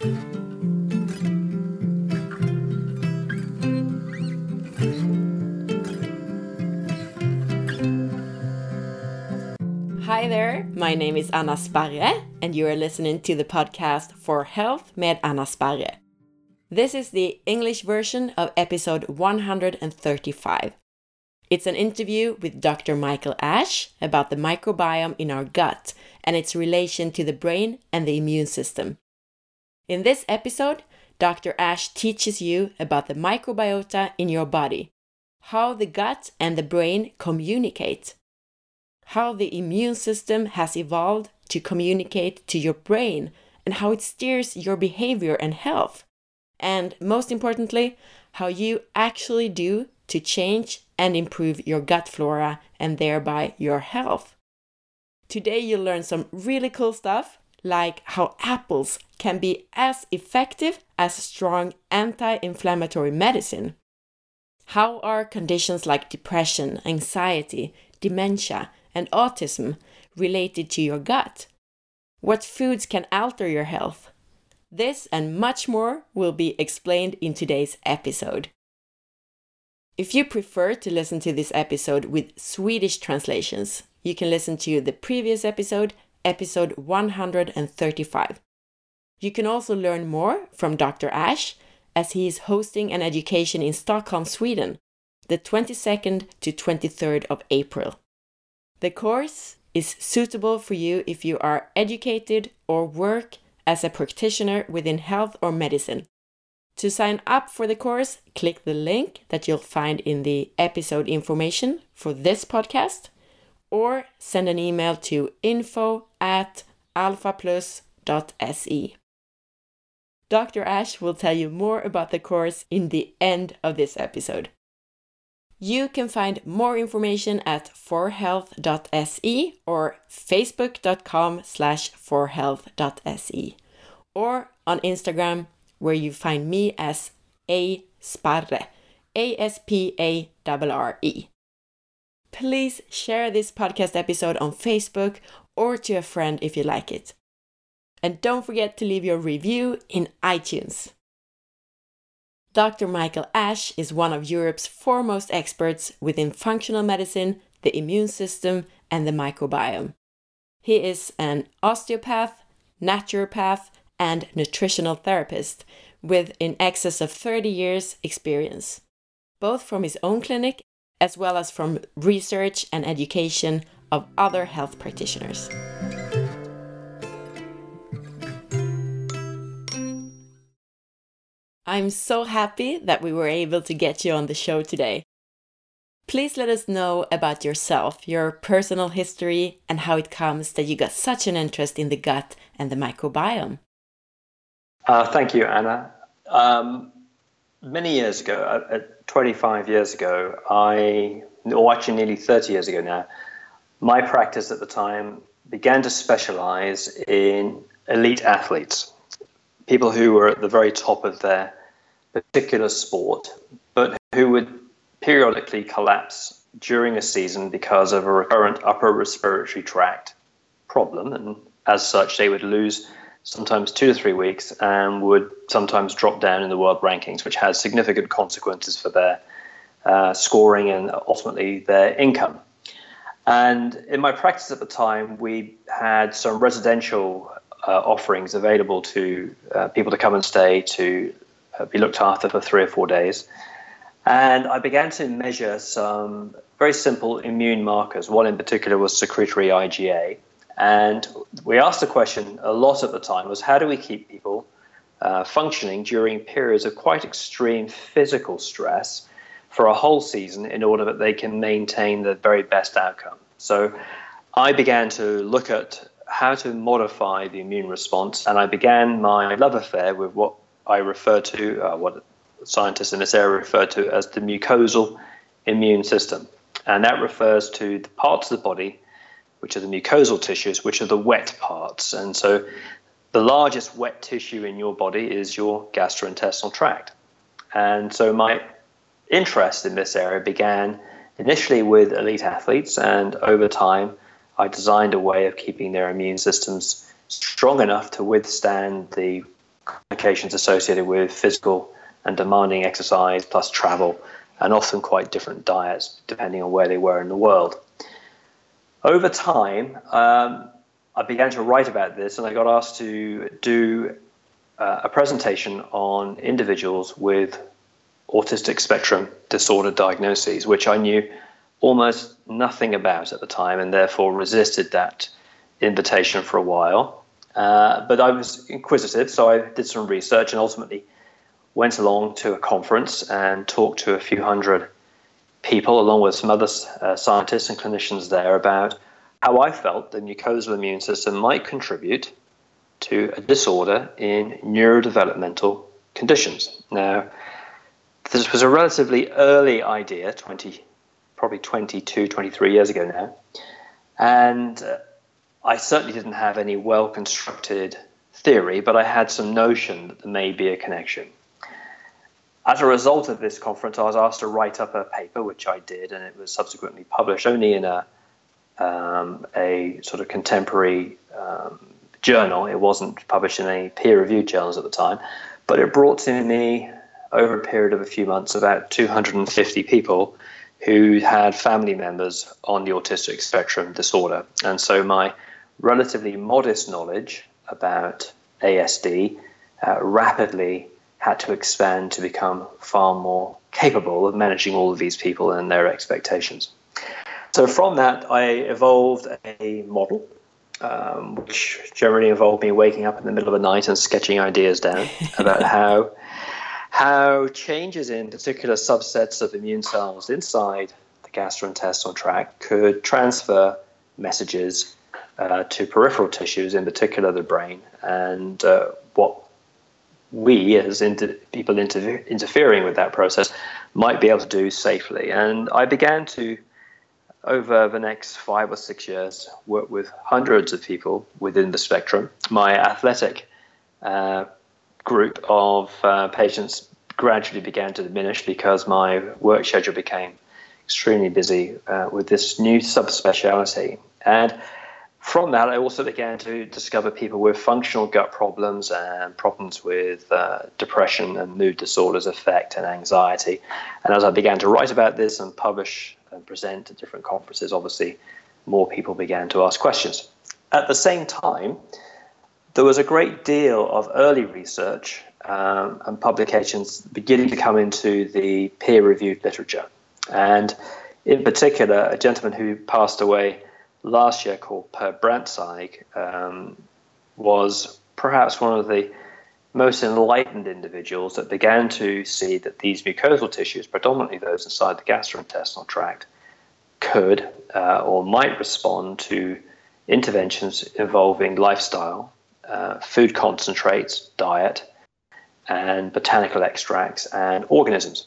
Hi there, my name is Anna Sparre, and you are listening to the podcast For Health med Anna Sparre. This is the English version of episode 135. It's an interview with Dr. Michael Ash about the microbiome in our gut and its relation to the brain and the immune system. In this episode, Dr. Ash teaches you about the microbiota in your body, how the gut and the brain communicate, how the immune system has evolved to communicate to your brain, and how it steers your behavior and health and most importantly, how you actually do to change and improve your gut flora and thereby your health. Today, you'll learn some really cool stuff like how apples can be as effective as strong anti inflammatory medicine. How are conditions like depression, anxiety, dementia, and autism related to your gut? What foods can alter your health? This and much more will be explained in today's episode. If you prefer to listen to this episode with Swedish translations, you can listen to the previous episode, episode 135. You can also learn more from Dr. Ash as he is hosting an education in Stockholm, Sweden, the 22nd to 23rd of April. The course is suitable for you if you are educated or work as a practitioner within health or medicine. To sign up for the course, click the link that you'll find in the episode information for this podcast or send an email to info at alphaplus.se. Dr. Ash will tell you more about the course in the end of this episode. You can find more information at forhealth.se or facebook.com slash forhealth.se or on Instagram where you find me as A Sparre, A S P A R R E. Please share this podcast episode on Facebook or to a friend if you like it. And don't forget to leave your review in iTunes. Dr. Michael Ash is one of Europe's foremost experts within functional medicine, the immune system, and the microbiome. He is an osteopath, naturopath, and nutritional therapist with in excess of 30 years' experience, both from his own clinic as well as from research and education of other health practitioners. I'm so happy that we were able to get you on the show today. Please let us know about yourself, your personal history, and how it comes that you got such an interest in the gut and the microbiome. Uh, thank you, Anna. Um, many years ago, uh, uh 25 years ago, I, or actually nearly 30 years ago now, my practice at the time began to specialize in elite athletes, people who were at the very top of their particular sport, but who would periodically collapse during a season because of a recurrent upper respiratory tract problem. And as such, they would lose sometimes two to three weeks and would sometimes drop down in the world rankings, which has significant consequences for their uh, scoring and ultimately their income. And in my practice at the time, we had some residential uh, offerings available to uh, people to come and stay to uh, be looked after for three or four days. And I began to measure some very simple immune markers. One in particular was secretory IgA. And we asked the question a lot at the time was how do we keep people uh, functioning during periods of quite extreme physical stress for a whole season in order that they can maintain the very best outcome. So I began to look at how to modify the immune response, and I began my love affair with what I refer to, uh, what scientists in this area refer to as the mucosal immune system. And that refers to the parts of the body which are the mucosal tissues, which are the wet parts. And so the largest wet tissue in your body is your gastrointestinal tract. And so my interest in this area began initially with elite athletes, and over time, I designed a way of keeping their immune systems strong enough to withstand the complications associated with physical and demanding exercise plus travel, and often quite different diets depending on where they were in the world. Over time, um, I began to write about this, and I got asked to do uh, a presentation on individuals with autistic spectrum disorder diagnoses, which I knew almost nothing about at the time, and therefore resisted that invitation for a while. Uh, but I was inquisitive, so I did some research and ultimately went along to a conference and talked to a few hundred people, along with some other uh, scientists and clinicians there, about how I felt the mucosal immune system might contribute to a disorder in neurodevelopmental conditions. Now, this was a relatively early idea, 20, probably 22, 23 years ago now, and uh, I certainly didn't have any well constructed theory, but I had some notion that there may be a connection. As a result of this conference, I was asked to write up a paper, which I did, and it was subsequently published only in a um, a sort of contemporary um, journal. It wasn't published in any peer-reviewed journals at the time, but it brought to me over a period of a few months about 250 people who had family members on the autistic spectrum disorder, and so my relatively modest knowledge about ASD uh, rapidly had to expand to become far more capable of managing all of these people and their expectations. So from that, I evolved a model, um, which generally involved me waking up in the middle of the night and sketching ideas down about how how changes in particular subsets of immune cells inside the gastrointestinal tract could transfer messages uh, to peripheral tissues, in particular the brain, and uh, we, as inter- people inter- interfering with that process, might be able to do safely. And I began to, over the next five or six years, work with hundreds of people within the spectrum. My athletic uh, group of uh, patients gradually began to diminish because my work schedule became extremely busy uh, with this new subspecialty. And from that, I also began to discover people with functional gut problems and problems with uh, depression and mood disorders effect and anxiety. And as I began to write about this and publish and present at different conferences, obviously more people began to ask questions. At the same time, there was a great deal of early research um, and publications beginning to come into the peer reviewed literature. And in particular, a gentleman who passed away last year called Per Brandtzæg um, was perhaps one of the most enlightened individuals that began to see that these mucosal tissues, predominantly those inside the gastrointestinal tract, could uh, or might respond to interventions involving lifestyle, uh, food concentrates, diet, and botanical extracts and organisms.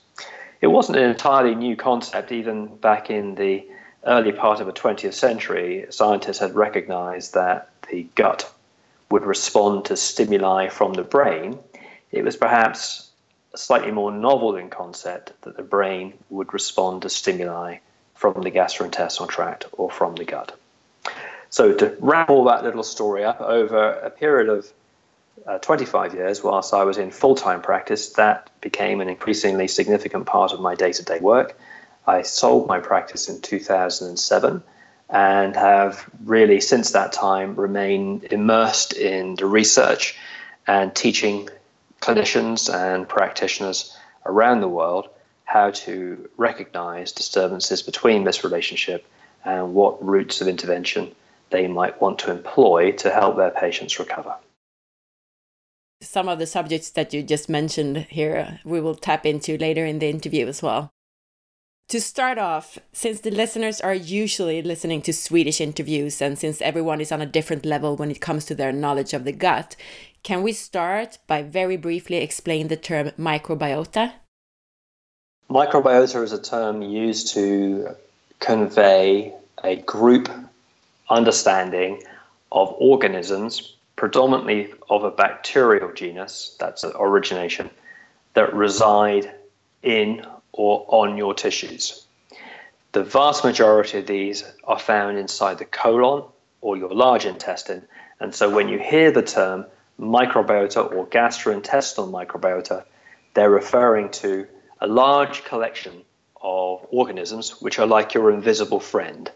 It wasn't an entirely new concept even back in the early part of the 20th century, scientists had recognized that the gut would respond to stimuli from the brain. It was perhaps slightly more novel in concept that the brain would respond to stimuli from the gastrointestinal tract or from the gut. So, to wrap all that little story up, over a period of uh, 25 years, whilst I was in full time practice, that became an increasingly significant part of my day to day work. I sold my practice in 2007 and have really since that time remained immersed in the research and teaching clinicians and practitioners around the world how to recognize disturbances between this relationship and what routes of intervention they might want to employ to help their patients recover. Some of the subjects that you just mentioned here, we will tap into later in the interview as well. To start off, since the listeners are usually listening to Swedish interviews and since everyone is on a different level when it comes to their knowledge of the gut, can we start by very briefly explain the term microbiota? Microbiota is a term used to convey a group understanding of organisms, predominantly of a bacterial genus, that's origination, that reside in or on your tissues. The vast majority of these are found inside the colon or your large intestine. And so when you hear the term microbiota or gastrointestinal microbiota, they're referring to a large collection of organisms which are like your invisible friend.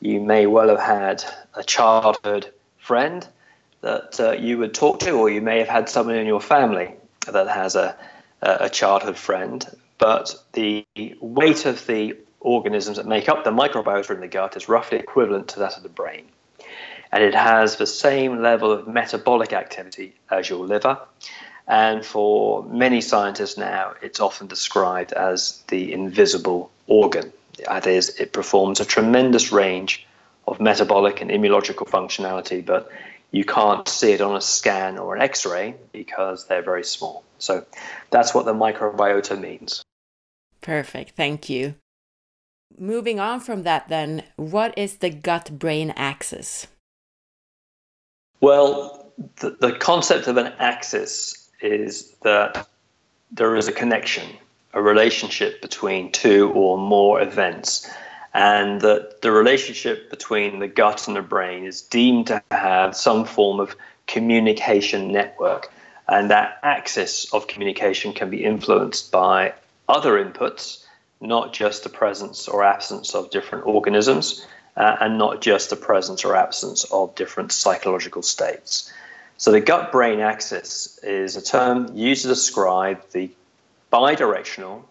You may well have had a childhood friend that uh, you would talk to, or you may have had someone in your family that has a, a childhood friend. But the weight of the organisms that make up the microbiota in the gut is roughly equivalent to that of the brain. And it has the same level of metabolic activity as your liver. And for many scientists now, it's often described as the invisible organ. That is, it performs a tremendous range of metabolic and immunological functionality, but you can't see it on a scan or an x ray because they're very small. So that's what the microbiota means. Perfect, thank you. Moving on from that, then, what is the gut brain axis? Well, the, the concept of an axis is that there is a connection, a relationship between two or more events, and that the relationship between the gut and the brain is deemed to have some form of communication network. And that axis of communication can be influenced by other inputs, not just the presence or absence of different organisms, uh, and not just the presence or absence of different psychological states. So, the gut brain axis is a term used to describe the bidirectional,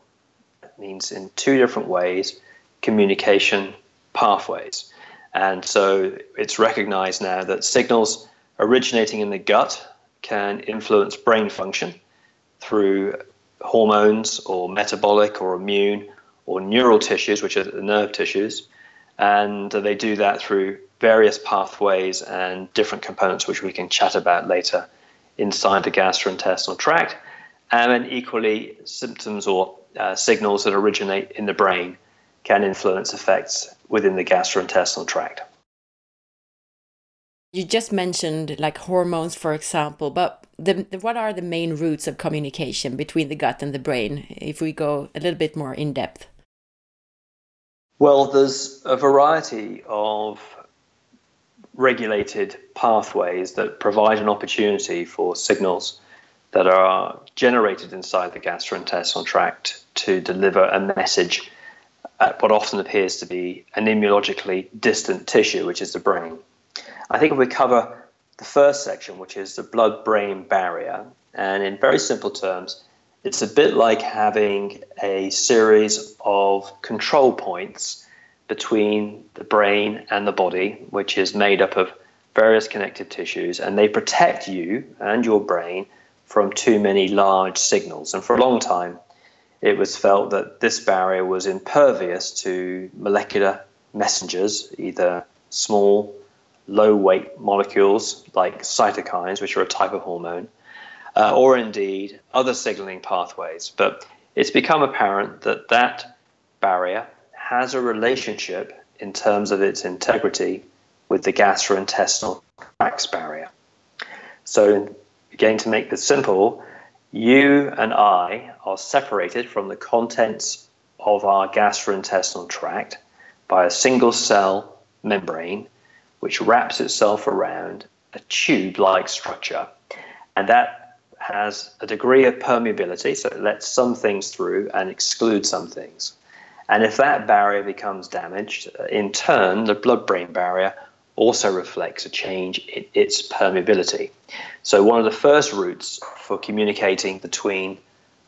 that means in two different ways, communication pathways. And so, it's recognized now that signals originating in the gut can influence brain function through hormones or metabolic or immune or neural tissues, which are the nerve tissues. And they do that through various pathways and different components, which we can chat about later inside the gastrointestinal tract. And then, equally, symptoms or uh, signals that originate in the brain can influence effects within the gastrointestinal tract. You just mentioned like hormones, for example, but the, the, what are the main routes of communication between the gut and the brain if we go a little bit more in depth? Well, there's a variety of regulated pathways that provide an opportunity for signals that are generated inside the gastrointestinal tract to deliver a message at what often appears to be an immunologically distant tissue, which is the brain. I think if we cover the first section, which is the blood brain barrier, and in very simple terms, it's a bit like having a series of control points between the brain and the body, which is made up of various connective tissues, and they protect you and your brain from too many large signals. And for a long time, it was felt that this barrier was impervious to molecular messengers, either small, low weight molecules like cytokines, which are a type of hormone, uh, or indeed other signaling pathways. But it's become apparent that that barrier has a relationship in terms of its integrity with the gastrointestinal tract barrier. So, again, to make this simple, you and I are separated from the contents of our gastrointestinal tract by a single cell membrane which wraps itself around a tube like structure. And that has a degree of permeability, so it lets some things through and excludes some things. And if that barrier becomes damaged, in turn, the blood brain barrier also reflects a change in its permeability. So, one of the first routes for communicating between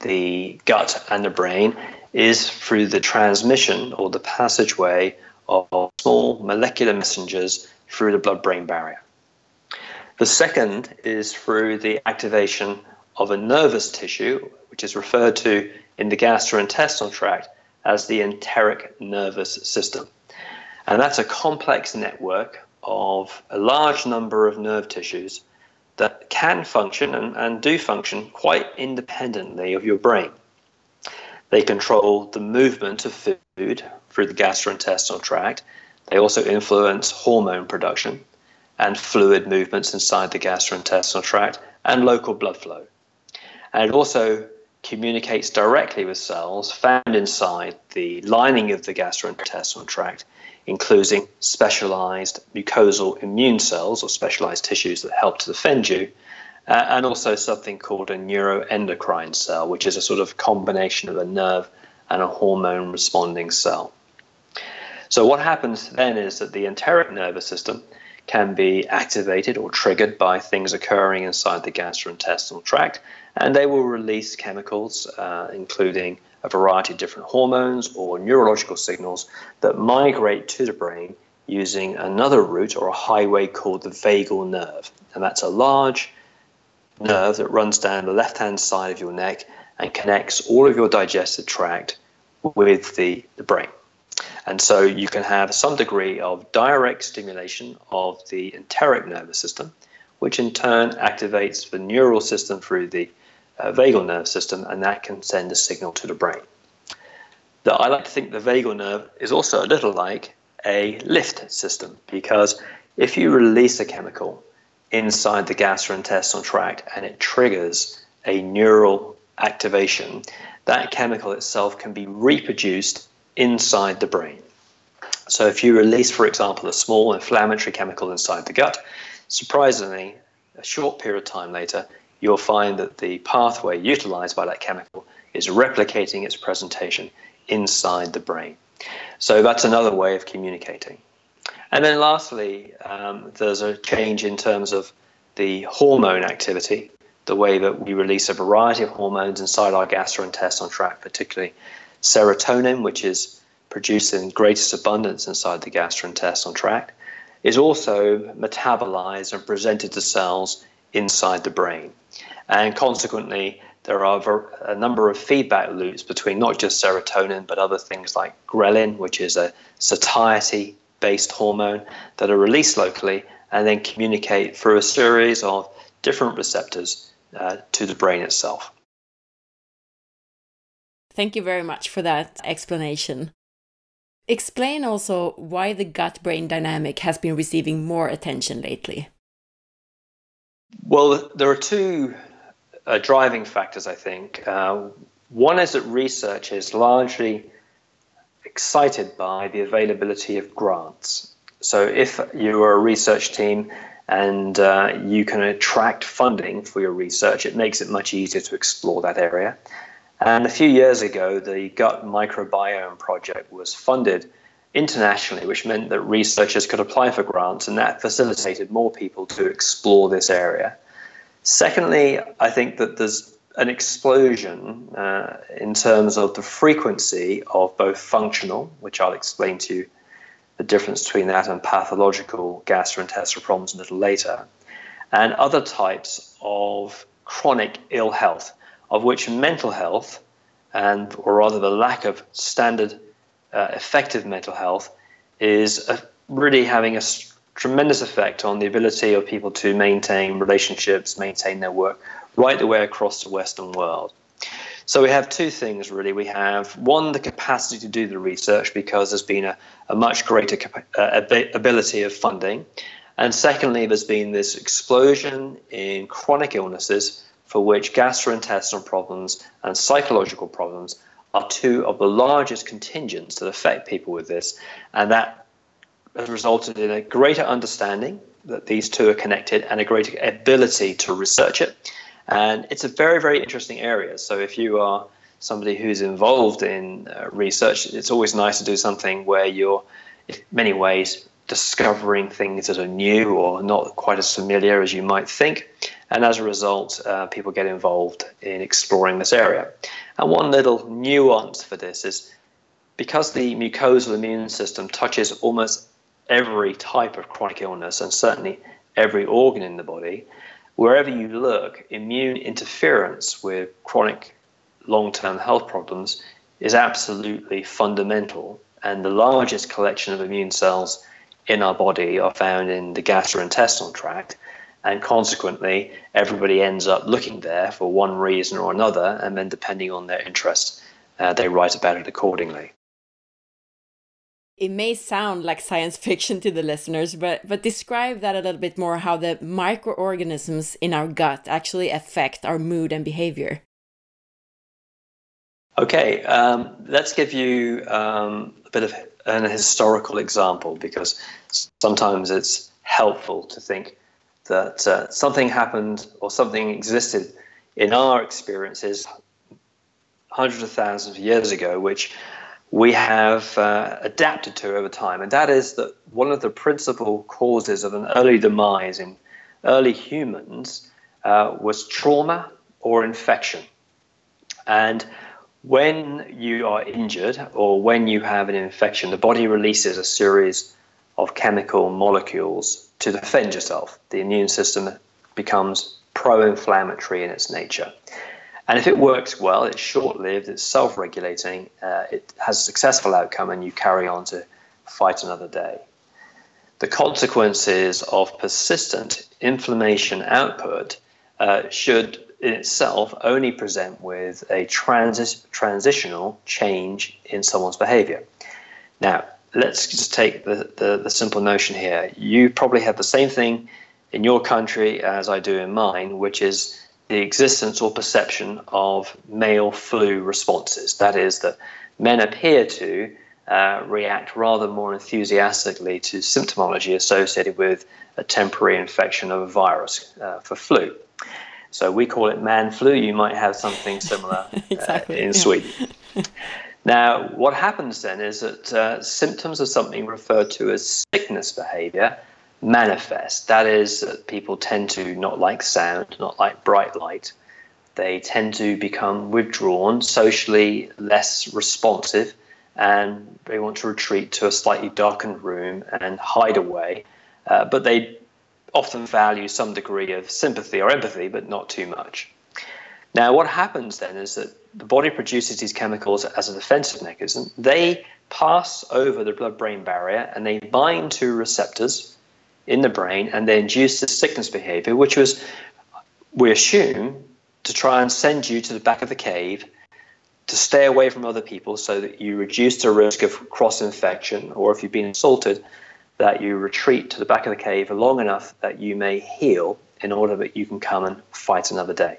the gut and the brain is through the transmission or the passageway of small molecular messengers through the blood brain barrier. The second is through the activation of a nervous tissue, which is referred to in the gastrointestinal tract as the enteric nervous system. And that's a complex network of a large number of nerve tissues that can function and, and do function quite independently of your brain. They control the movement of food through the gastrointestinal tract. They also influence hormone production and fluid movements inside the gastrointestinal tract and local blood flow. And it also communicates directly with cells found inside the lining of the gastrointestinal tract, including specialized mucosal immune cells or specialized tissues that help to defend you, uh, and also something called a neuroendocrine cell, which is a sort of combination of a nerve and a hormone responding cell. So, what happens then is that the enteric nervous system can be activated or triggered by things occurring inside the gastrointestinal tract, and they will release chemicals, uh, including a variety of different hormones or neurological signals that migrate to the brain using another route or a highway called the vagal nerve. And that's a large nerve that runs down the left hand side of your neck and connects all of your digestive tract with the, the brain. And so you can have some degree of direct stimulation of the enteric nervous system, which in turn activates the neural system through the uh, vagal nerve system, and that can send a signal to the brain. The, I like to think the vagal nerve is also a little like a lift system because if you release a chemical inside the gastrointestinal tract and it triggers a neural activation, that chemical itself can be reproduced inside the brain. So if you release, for example, a small inflammatory chemical inside the gut, surprisingly, a short period of time later, you'll find that the pathway utilized by that chemical is replicating its presentation inside the brain. So that's another way of communicating. And then lastly, um, there's a change in terms of the hormone activity, the way that we release a variety of hormones inside our gastrointestinal tract, particularly serotonin, which is produced in greatest abundance inside the gastrointestinal tract, is also metabolized and presented to cells inside the brain. And consequently, there are a number of feedback loops between not just serotonin, but other things like ghrelin, which is a satiety based hormone, that are released locally and then communicate through a series of different receptors uh, to the brain itself. Thank you very much for that explanation. Explain also why the gut brain dynamic has been receiving more attention lately. Well, there are two uh, driving factors, I think. Uh, one is that research is largely excited by the availability of grants. So, if you are a research team and uh, you can attract funding for your research, it makes it much easier to explore that area. And a few years ago, the Gut Microbiome Project was funded internationally, which meant that researchers could apply for grants, and that facilitated more people to explore this area. Secondly, I think that there's an explosion uh, in terms of the frequency of both functional, which I'll explain to you the difference between that and pathological gastrointestinal problems a little later, and other types of chronic ill health, of which mental health, and or rather the lack of standard uh, effective mental health, is a, really having a tremendous effect on the ability of people to maintain relationships, maintain their work, right the way across the Western world. So we have two things really. We have one, the capacity to do the research because there's been a, a much greater uh, ability of funding. And secondly, there's been this explosion in chronic illnesses for which gastrointestinal problems and psychological problems are two of the largest contingents that affect people with this. And that has resulted in a greater understanding that these two are connected and a greater ability to research it. And it's a very, very interesting area. So if you are somebody who's involved in uh, research, it's always nice to do something where you're, in many ways, discovering things that are new or not quite as familiar as you might think. And as a result, uh, people get involved in exploring this area. And one little nuance for this is because the mucosal immune system touches almost every type of chronic illness and certainly every organ in the body, wherever you look, immune interference with chronic long term health problems is absolutely fundamental. And the largest collection of immune cells in our body are found in the gastrointestinal tract. And consequently, everybody ends up looking there for one reason or another. And then, depending on their interest, uh, they write about it accordingly it may sound like science fiction to the listeners, but but describe that a little bit more how the microorganisms in our gut actually affect our mood and behavior. Okay, um, let's give you um, a bit of an historical example because sometimes it's helpful to think that uh, something happened or something existed in our experiences hundreds of thousands of years ago, which we have uh, adapted to over time. And that is that one of the principal causes of an early demise in early humans uh, was trauma or infection. And when you are injured or when you have an infection, the body releases a series of chemical molecules to defend yourself. The immune system becomes pro inflammatory in its nature. And if it works well, it's short lived, it's self regulating, uh, it has a successful outcome, and you carry on to fight another day. The consequences of persistent inflammation output uh, should in itself only present with a transi- transitional change in someone's behavior. Now, let's just take the, the, the simple notion here. You probably have the same thing in your country as I do in mine, which is the existence or perception of male flu responses. That is, that men appear to uh, react rather more enthusiastically to symptomology associated with a temporary infection of a virus uh, for flu. So we call it man flu. You might have something similar uh, exactly, uh, in yeah. Sweden. Now, what happens then is that uh, symptoms of something referred to as sickness behavior manifest. That is, that people tend to not like sound, not like bright light. They tend to become withdrawn, socially less responsive, and they want to retreat to a slightly darkened room and hide away. Uh, but they often value some degree of sympathy or empathy, but not too much. Now, what happens then is that the body produces these chemicals as a defensive mechanism. They pass over the blood brain barrier and they bind to receptors in the brain and they induce this sickness behavior, which was, we assume, to try and send you to the back of the cave to stay away from other people so that you reduce the risk of cross infection, or if you've been assaulted, that you retreat to the back of the cave long enough that you may heal in order that you can come and fight another day.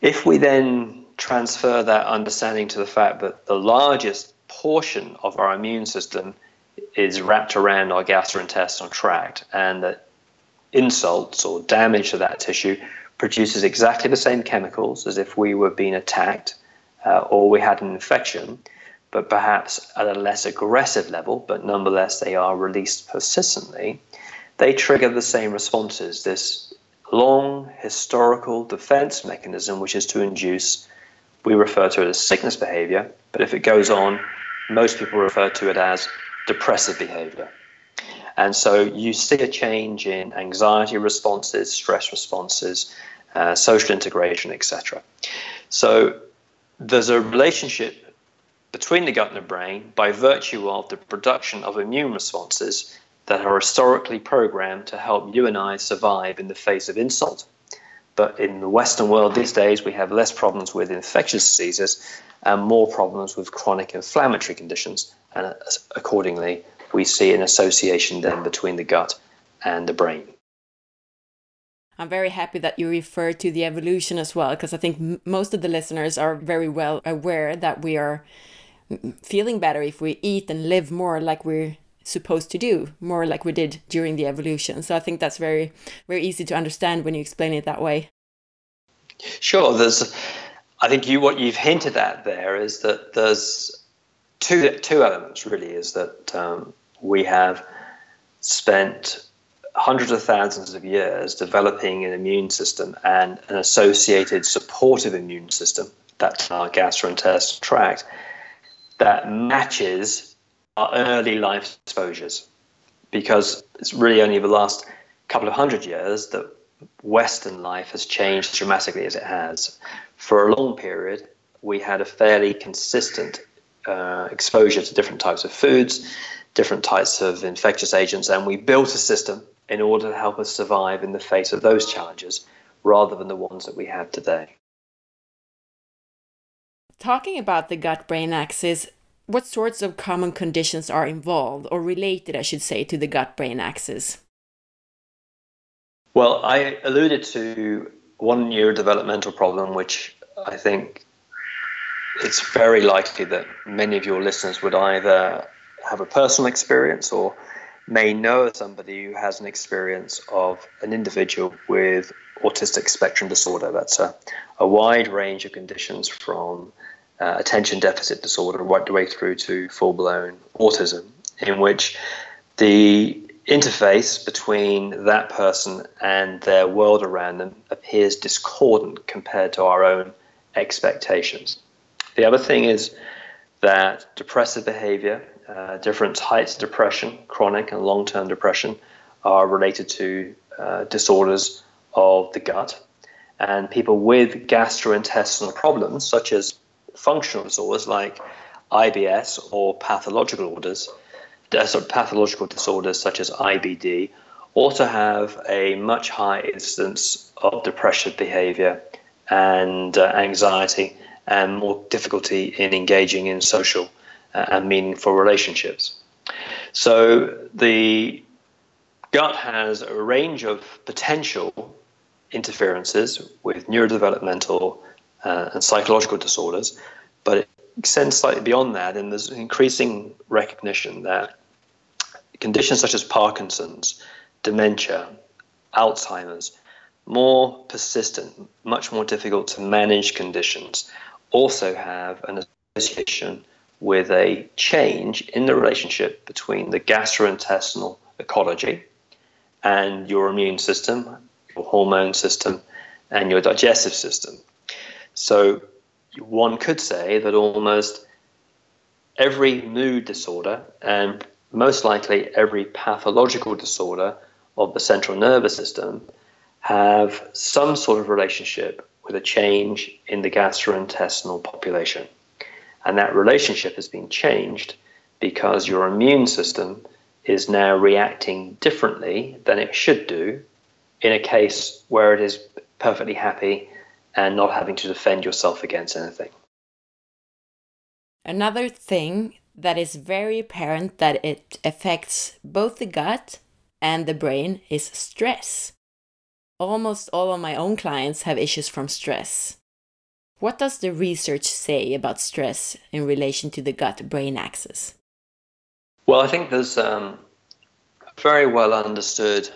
If we then transfer that understanding to the fact that the largest portion of our immune system is wrapped around our gastrointestinal tract, and that insults or damage to that tissue produces exactly the same chemicals as if we were being attacked uh, or we had an infection, but perhaps at a less aggressive level, but nonetheless they are released persistently. They trigger the same responses. This long historical defense mechanism, which is to induce, we refer to it as sickness behavior, but if it goes on, most people refer to it as depressive behavior. And so you see a change in anxiety responses, stress responses, uh, social integration, etc. So there's a relationship between the gut and the brain by virtue of the production of immune responses that are historically programmed to help you and I survive in the face of insult. But in the Western world these days, we have less problems with infectious diseases and more problems with chronic inflammatory conditions and uh, accordingly, we see an association then between the gut and the brain. I'm very happy that you refer to the evolution as well, because I think most of the listeners are very well aware that we are feeling better if we eat and live more like we're supposed to do, more like we did during the evolution. So I think that's very, very easy to understand when you explain it that way. Sure. There's, I think you what you've hinted at there is that there's two two elements really is that um, we have spent hundreds of thousands of years developing an immune system and an associated supportive immune system that's our gastrointestinal tract that matches our early life exposures because it's really only the last couple of hundred years that western life has changed dramatically as it has for a long period we had a fairly consistent uh, exposure to different types of foods, different types of infectious agents, and we built a system in order to help us survive in the face of those challenges rather than the ones that we have today. Talking about the gut brain axis, what sorts of common conditions are involved or related, I should say, to the gut brain axis? Well, I alluded to one neurodevelopmental problem, which I think it's very likely that many of your listeners would either have a personal experience or may know somebody who has an experience of an individual with autistic spectrum disorder. That's a, a wide range of conditions from uh, attention deficit disorder right the way through to full blown autism, in which the interface between that person and their world around them appears discordant compared to our own expectations. The other thing is that depressive behavior, uh, different types of depression, chronic and long term depression, are related to uh, disorders of the gut. And people with gastrointestinal problems, such as functional disorders like IBS or pathological disorders, uh, sort of pathological disorders such as IBD, also have a much higher incidence of depressive behavior and uh, anxiety and more difficulty in engaging in social uh, and meaningful relationships. So the gut has a range of potential interferences with neurodevelopmental uh, and psychological disorders, but it extends slightly beyond that, and there's increasing recognition that conditions such as Parkinson's, dementia, Alzheimer's, more persistent, much more difficult to manage conditions, also have an association with a change in the relationship between the gastrointestinal ecology and your immune system, your hormone system, and your digestive system. So, one could say that almost every mood disorder and most likely every pathological disorder of the central nervous system have some sort of relationship with a change in the gastrointestinal population. And that relationship has been changed because your immune system is now reacting differently than it should do in a case where it is perfectly happy and not having to defend yourself against anything. Another thing that is very apparent that it affects both the gut and the brain is stress. Almost all of my own clients have issues from stress. What does the research say about stress in relation to the gut brain axis? Well, I think there's um, a very well understood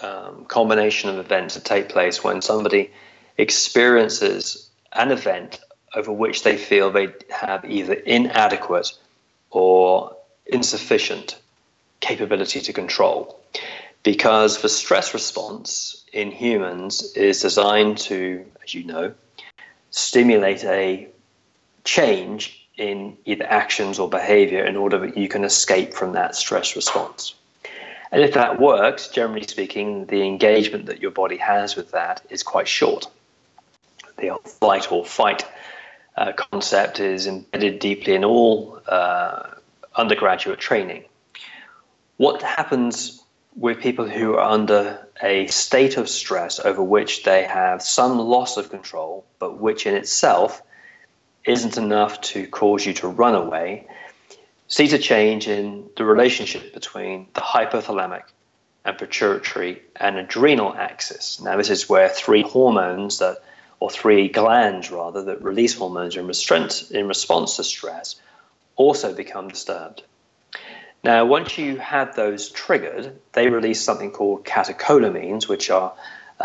um, combination of events that take place when somebody experiences an event over which they feel they have either inadequate or insufficient capability to control. Because the stress response in humans is designed to, as you know, stimulate a change in either actions or behavior in order that you can escape from that stress response. And if that works, generally speaking, the engagement that your body has with that is quite short. The flight or fight uh, concept is embedded deeply in all uh, undergraduate training. What happens with people who are under a state of stress over which they have some loss of control, but which in itself isn't enough to cause you to run away, sees a change in the relationship between the hypothalamic and pituitary and adrenal axis. Now, this is where three hormones that, or three glands rather, that release hormones in, in response to stress also become disturbed. Now, once you have those triggered, they release something called catecholamines, which are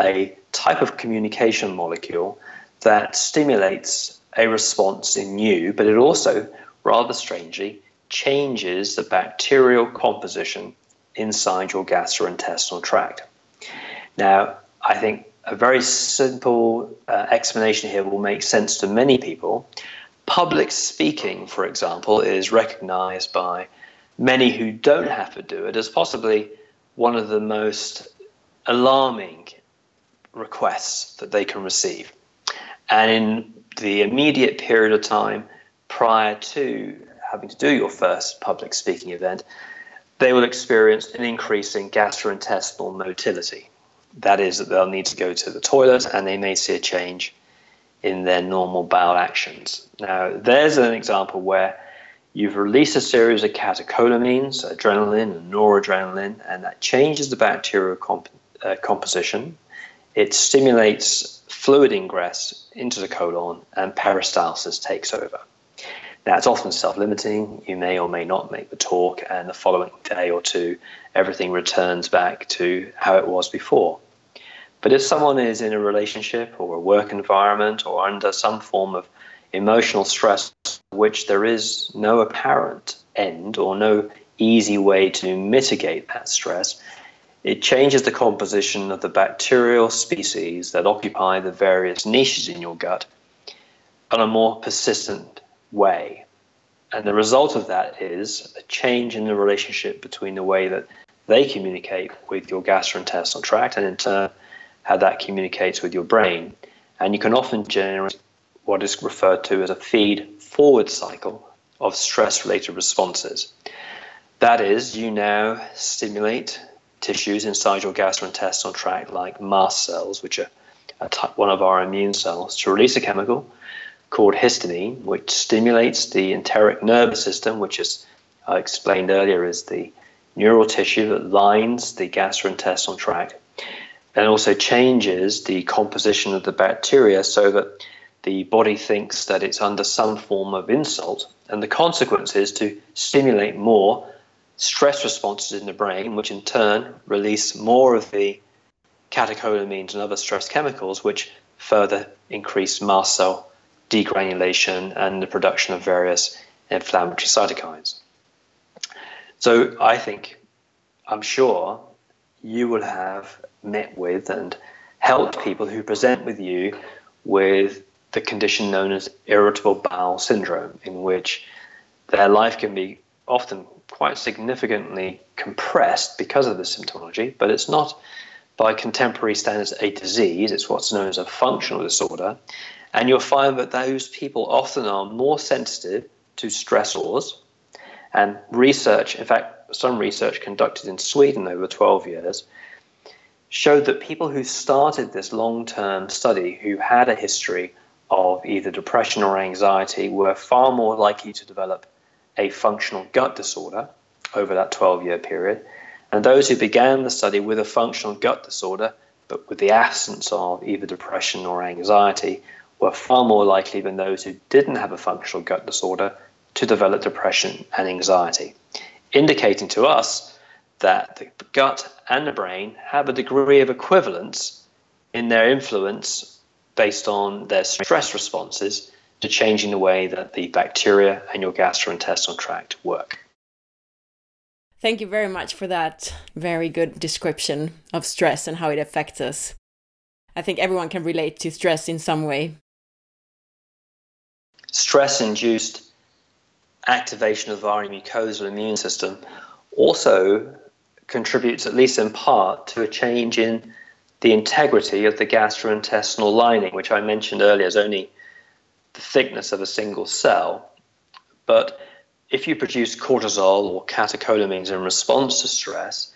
a type of communication molecule that stimulates a response in you, but it also, rather strangely, changes the bacterial composition inside your gastrointestinal tract. Now, I think a very simple uh, explanation here will make sense to many people. Public speaking, for example, is recognized by many who don't have to do it as possibly one of the most alarming requests that they can receive. And in the immediate period of time prior to having to do your first public speaking event, they will experience an increase in gastrointestinal motility. That is, that they'll need to go to the toilet and they may see a change in their normal bowel actions. Now, there's an example where You've released a series of catecholamines, adrenaline and noradrenaline, and that changes the bacterial comp- uh, composition. It stimulates fluid ingress into the colon, and peristalsis takes over. Now, it's often self limiting. You may or may not make the talk, and the following day or two, everything returns back to how it was before. But if someone is in a relationship or a work environment or under some form of emotional stress, which there is no apparent end or no easy way to mitigate that stress, it changes the composition of the bacterial species that occupy the various niches in your gut on a more persistent way. And the result of that is a change in the relationship between the way that they communicate with your gastrointestinal tract and in turn how that communicates with your brain. And you can often generate what is referred to as a feed forward cycle of stress related responses. That is, you now stimulate tissues inside your gastrointestinal tract, like mast cells, which are one of our immune cells, to release a chemical called histamine, which stimulates the enteric nervous system, which, as I explained earlier, is the neural tissue that lines the gastrointestinal tract, and also changes the composition of the bacteria so that the body thinks that it's under some form of insult, and the consequence is to stimulate more stress responses in the brain, which in turn release more of the catecholamines and other stress chemicals, which further increase mast cell degranulation and the production of various inflammatory cytokines. So I think, I'm sure, you will have met with and helped people who present with you with the condition known as irritable bowel syndrome, in which their life can be often quite significantly compressed because of the symptomology, but it's not by contemporary standards a disease, it's what's known as a functional disorder. And you'll find that those people often are more sensitive to stressors. And research, in fact, some research conducted in Sweden over 12 years, showed that people who started this long term study who had a history of either depression or anxiety were far more likely to develop a functional gut disorder over that 12 year period. And those who began the study with a functional gut disorder, but with the absence of either depression or anxiety, were far more likely than those who didn't have a functional gut disorder to develop depression and anxiety, indicating to us that the gut and the brain have a degree of equivalence in their influence based on their stress responses to changing the way that the bacteria and your gastrointestinal tract work. Thank you very much for that very good description of stress and how it affects us. I think everyone can relate to stress in some way. Stress induced activation of our mucosal immune system also contributes, at least in part, to a change in the integrity of the gastrointestinal lining, which I mentioned earlier is only the thickness of a single cell. But if you produce cortisol or catecholamines in response to stress,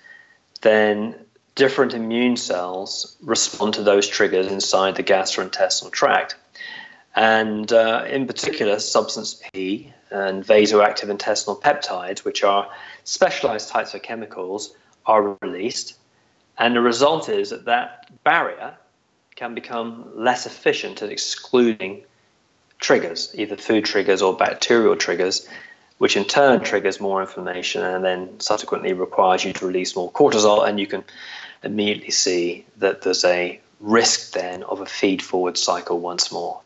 then different immune cells respond to those triggers inside the gastrointestinal tract. And uh, in particular, substance P and vasoactive intestinal peptides, which are specialized types of chemicals, are released. And the result is that that barrier can become less efficient at excluding triggers, either food triggers or bacterial triggers, which in turn triggers more inflammation and then subsequently requires you to release more cortisol. And you can immediately see that there's a risk then of a feed forward cycle once more.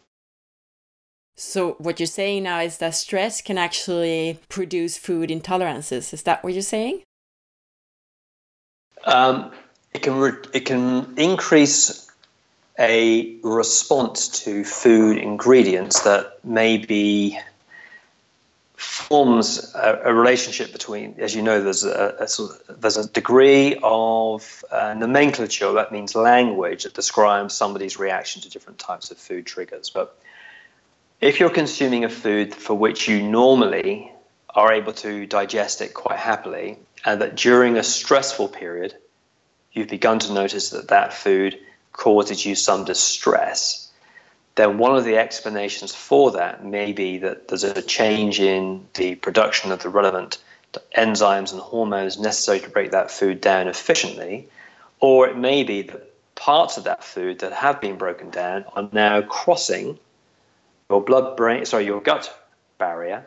So, what you're saying now is that stress can actually produce food intolerances. Is that what you're saying? Um, it can it can increase a response to food ingredients that may be forms a, a, relationship between, as you know, there's a, a there's a degree of uh, nomenclature that means language that describes somebody's reaction to different types of food triggers. But if you're consuming a food for which you normally are able to digest it quite happily, and that during a stressful period, you've begun to notice that that food causes you some distress, then one of the explanations for that may be that there's a change in the production of the relevant enzymes and hormones necessary to break that food down efficiently, or it may be that parts of that food that have been broken down are now crossing your blood brain sorry your gut barrier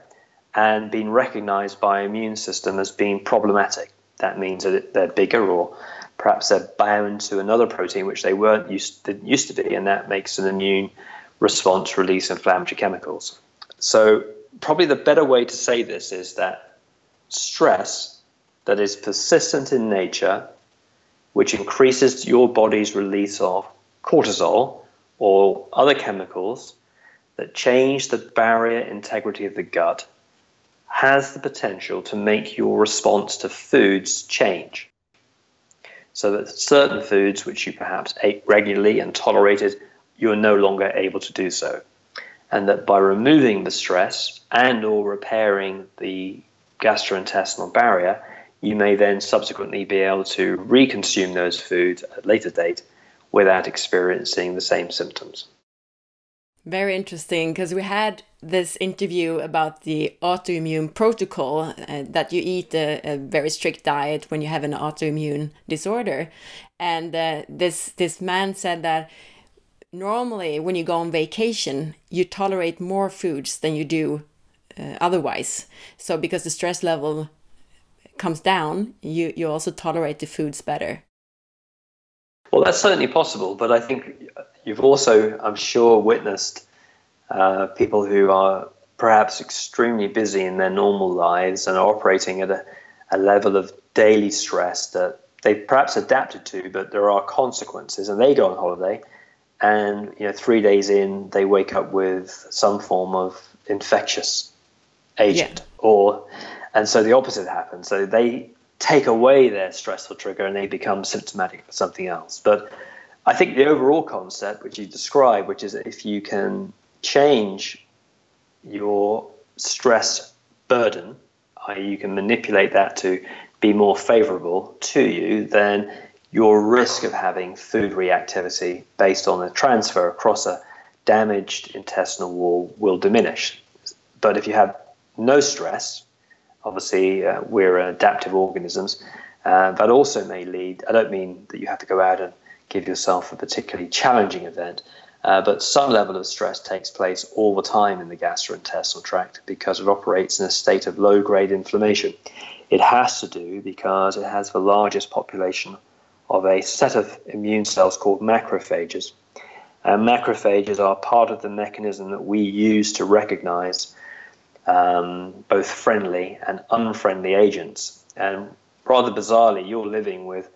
and been recognized by immune system as being problematic. That means that they're bigger or perhaps they're bound to another protein which they weren't used to, used to be, and that makes an immune response release inflammatory chemicals. So, probably the better way to say this is that stress that is persistent in nature, which increases your body's release of cortisol or other chemicals that change the barrier integrity of the gut, has the potential to make your response to foods change. So that certain foods which you perhaps ate regularly and tolerated, you're no longer able to do so. And that by removing the stress and or repairing the gastrointestinal barrier, you may then subsequently be able to reconsume those foods at a later date without experiencing the same symptoms. Very interesting because we had this interview about the autoimmune protocol uh, that you eat a, a, very strict diet when you have an autoimmune disorder, and uh, this this man said that normally when you go on vacation you tolerate more foods than you do uh, otherwise. So because the stress level comes down, you you also tolerate the foods better. Well, that's certainly possible, but I think you've also, I'm sure, witnessed uh, people who are perhaps extremely busy in their normal lives and are operating at a, a level of daily stress that they've perhaps adapted to, but there are consequences. And they go on holiday, and you know, three days in, they wake up with some form of infectious agent, yeah. or and so the opposite happens. So they take away their stressful trigger and they become symptomatic for something else. But I think the overall concept, which you describe, which is if you can change your stress burden, i.e., you can manipulate that to be more favorable to you, then your risk of having food reactivity based on a transfer across a damaged intestinal wall will diminish. But if you have no stress, obviously uh, we're adaptive organisms, uh, that also may lead. I don't mean that you have to go out and give yourself a particularly challenging event, uh, but some level of stress takes place all the time in the gastrointestinal tract because it operates in a state of low grade inflammation. It has to do because it has the largest population of a set of immune cells called macrophages. And macrophages are part of the mechanism that we use to recognize um, both friendly and unfriendly agents. And rather bizarrely, you're living with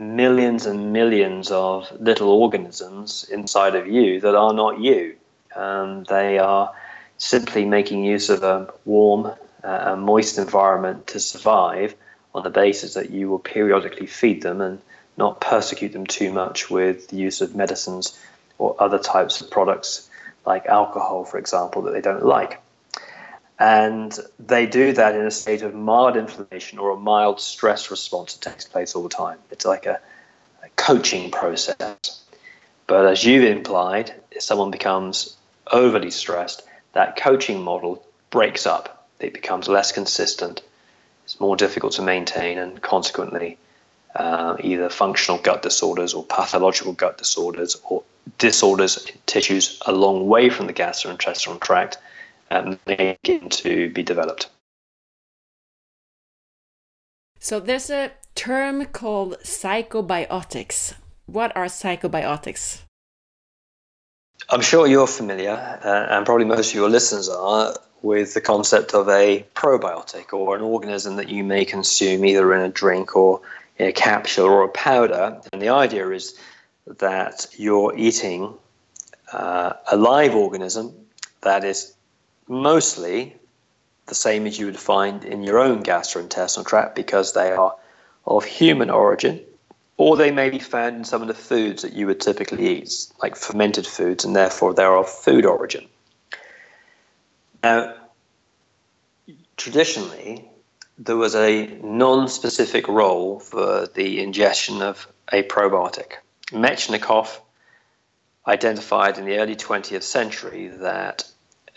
millions and millions of little organisms inside of you that are not you. Um, they are simply making use of a warm, uh, moist environment to survive on the basis that you will periodically feed them and not persecute them too much with the use of medicines or other types of products like alcohol, for example, that they don't like. And they do that in a state of mild inflammation or a mild stress response that takes place all the time. It's like a, a coaching process. But as you've implied, if someone becomes overly stressed, that coaching model breaks up. It becomes less consistent. It's more difficult to maintain, and consequently, uh, either functional gut disorders or pathological gut disorders or disorders in tissues a long way from the gastrointestinal tract um, begin to be developed. So there's a term called psychobiotics. What are psychobiotics? I'm sure you're familiar, uh, and probably most of your listeners are, with the concept of a probiotic or an organism that you may consume either in a drink or in a capsule or a powder. And the idea is that you're eating uh, a live organism that is mostly the same as you would find in your own gastrointestinal tract because they are of human origin, or they may be found in some of the foods that you would typically eat, like fermented foods, and therefore they're of food origin. Now, traditionally, there was a non specific role for the ingestion of a probiotic. Metchnikoff identified in the early 20th century that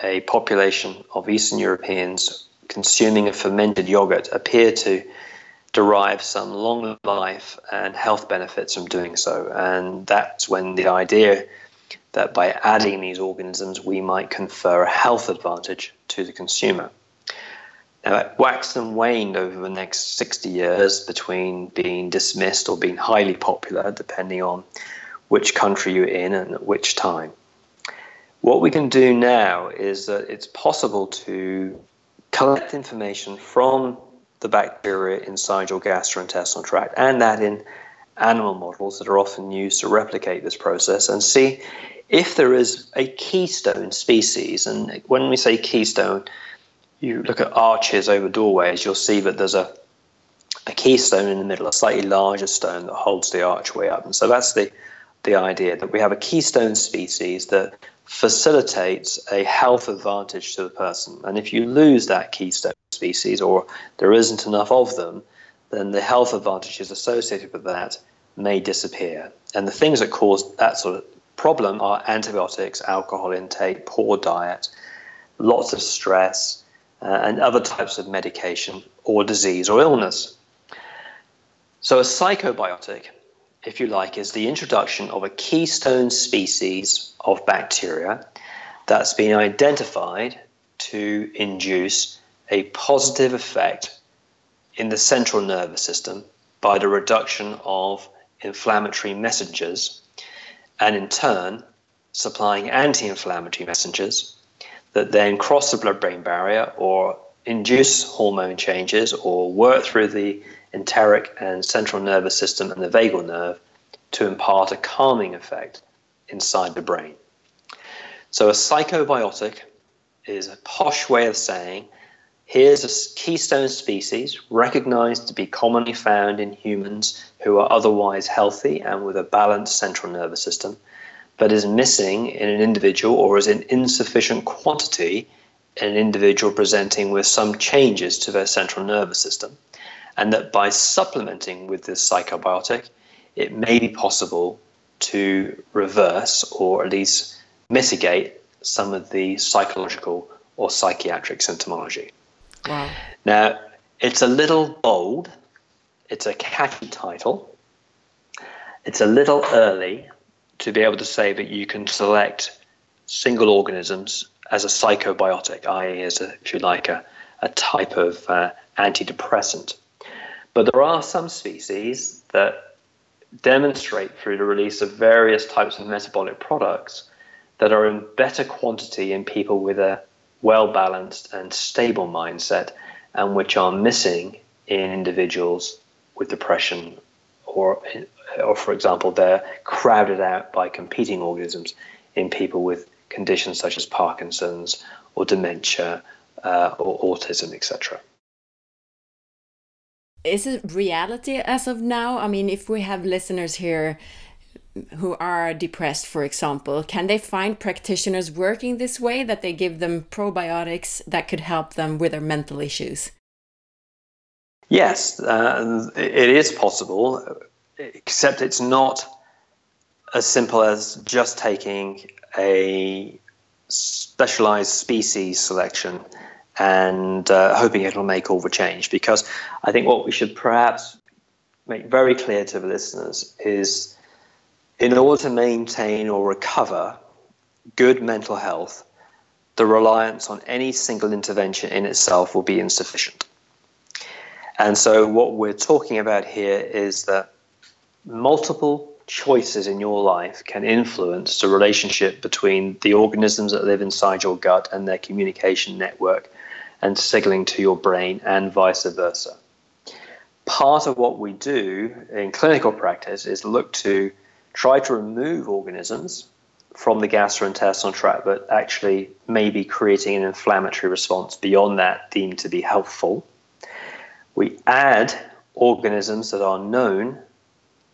a population of Eastern Europeans consuming a fermented yogurt appear to derive some long life and health benefits from doing so. And that's when the idea that by adding these organisms we might confer a health advantage to the consumer. Now, it waxed and waned over the next 60 years between being dismissed or being highly popular, depending on which country you're in and at which time. What we can do now is that it's possible to collect information from the bacteria inside your gastrointestinal tract and that in animal models that are often used to replicate this process and see if there is a keystone species. And when we say keystone, you look at arches over doorways, you'll see that there's a, a keystone in the middle, a slightly larger stone that holds the archway up. And so that's the, the idea that we have a keystone species that facilitates a health advantage to the person. And if you lose that keystone species or there isn't enough of them, then the health advantages associated with that may disappear. And the things that cause that sort of problem are antibiotics, alcohol intake, poor diet, lots of stress, uh, and other types of medication or disease or illness. So, a psychobiotic, if you like, is the introduction of a keystone species of bacteria that's been identified to induce a positive effect in the central nervous system by the reduction of inflammatory messengers and in turn supplying anti inflammatory messengers that then cross the blood brain barrier or induce hormone changes or work through the enteric and central nervous system and the vagal nerve to impart a calming effect inside the brain. So, a psychobiotic is a posh way of saying Here's a keystone species recognized to be commonly found in humans who are otherwise healthy and with a balanced central nervous system, but is missing in an individual or is in insufficient quantity in an individual presenting with some changes to their central nervous system. And that by supplementing with this psychobiotic, it may be possible to reverse or at least mitigate some of the psychological or psychiatric symptomology. Wow. Now, it's a little bold, it's a catchy title, it's a little early to be able to say that you can select single organisms as a psychobiotic, i.e., as a, if you like, a, a type of uh, antidepressant. But there are some species that demonstrate through the release of various types of metabolic products that are in better quantity in people with a well balanced and stable mindset, and which are missing in individuals with depression, or, or for example, they're crowded out by competing organisms in people with conditions such as Parkinson's or dementia uh, or autism, etc. Is it reality as of now? I mean, if we have listeners here who are depressed, for example, can they find practitioners working this way that they give them probiotics that could help them with their mental issues? Yes, uh, it is possible, except it's not as simple as just taking a specialized species selection and uh, hoping it'll make all the change. Because I think what we should perhaps make very clear to the listeners is in order to maintain or recover good mental health, the reliance on any single intervention in itself will be insufficient. And so, what we're talking about here is that multiple choices in your life can influence the relationship between the organisms that live inside your gut and their communication network and signaling to your brain, and vice versa. Part of what we do in clinical practice is look to try to remove organisms from the gastrointestinal tract that actually may be creating an inflammatory response beyond that deemed to be helpful. We add organisms that are known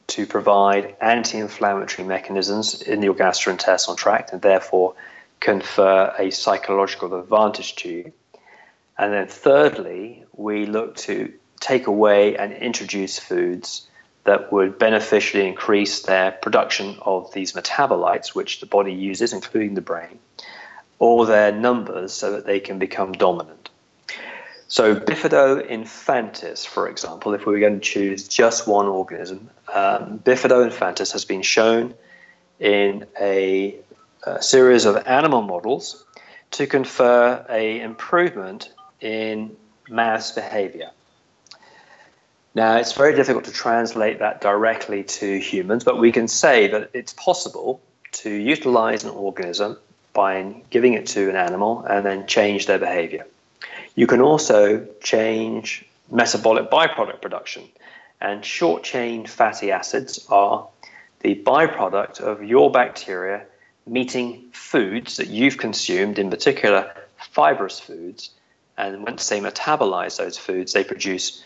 to provide anti inflammatory mechanisms in your gastrointestinal tract and therefore confer a psychological advantage to you. And then, thirdly, we look to take away and introduce foods that would beneficially increase their production of these metabolites, which the body uses, including the brain, or their numbers so that they can become dominant. So, Bifido infantis, for example, if we were going to choose just one organism, um, Bifido infantis has been shown in a, a series of animal models to confer a improvement in mouse behavior. Now, it's very difficult to translate that directly to humans, but we can say that it's possible to utilize an organism by giving it to an animal and then change their behavior. You can also change metabolic byproduct production, and short chain fatty acids are the byproduct of your bacteria meeting foods that you've consumed, in particular fibrous foods, and once they metabolize those foods, they produce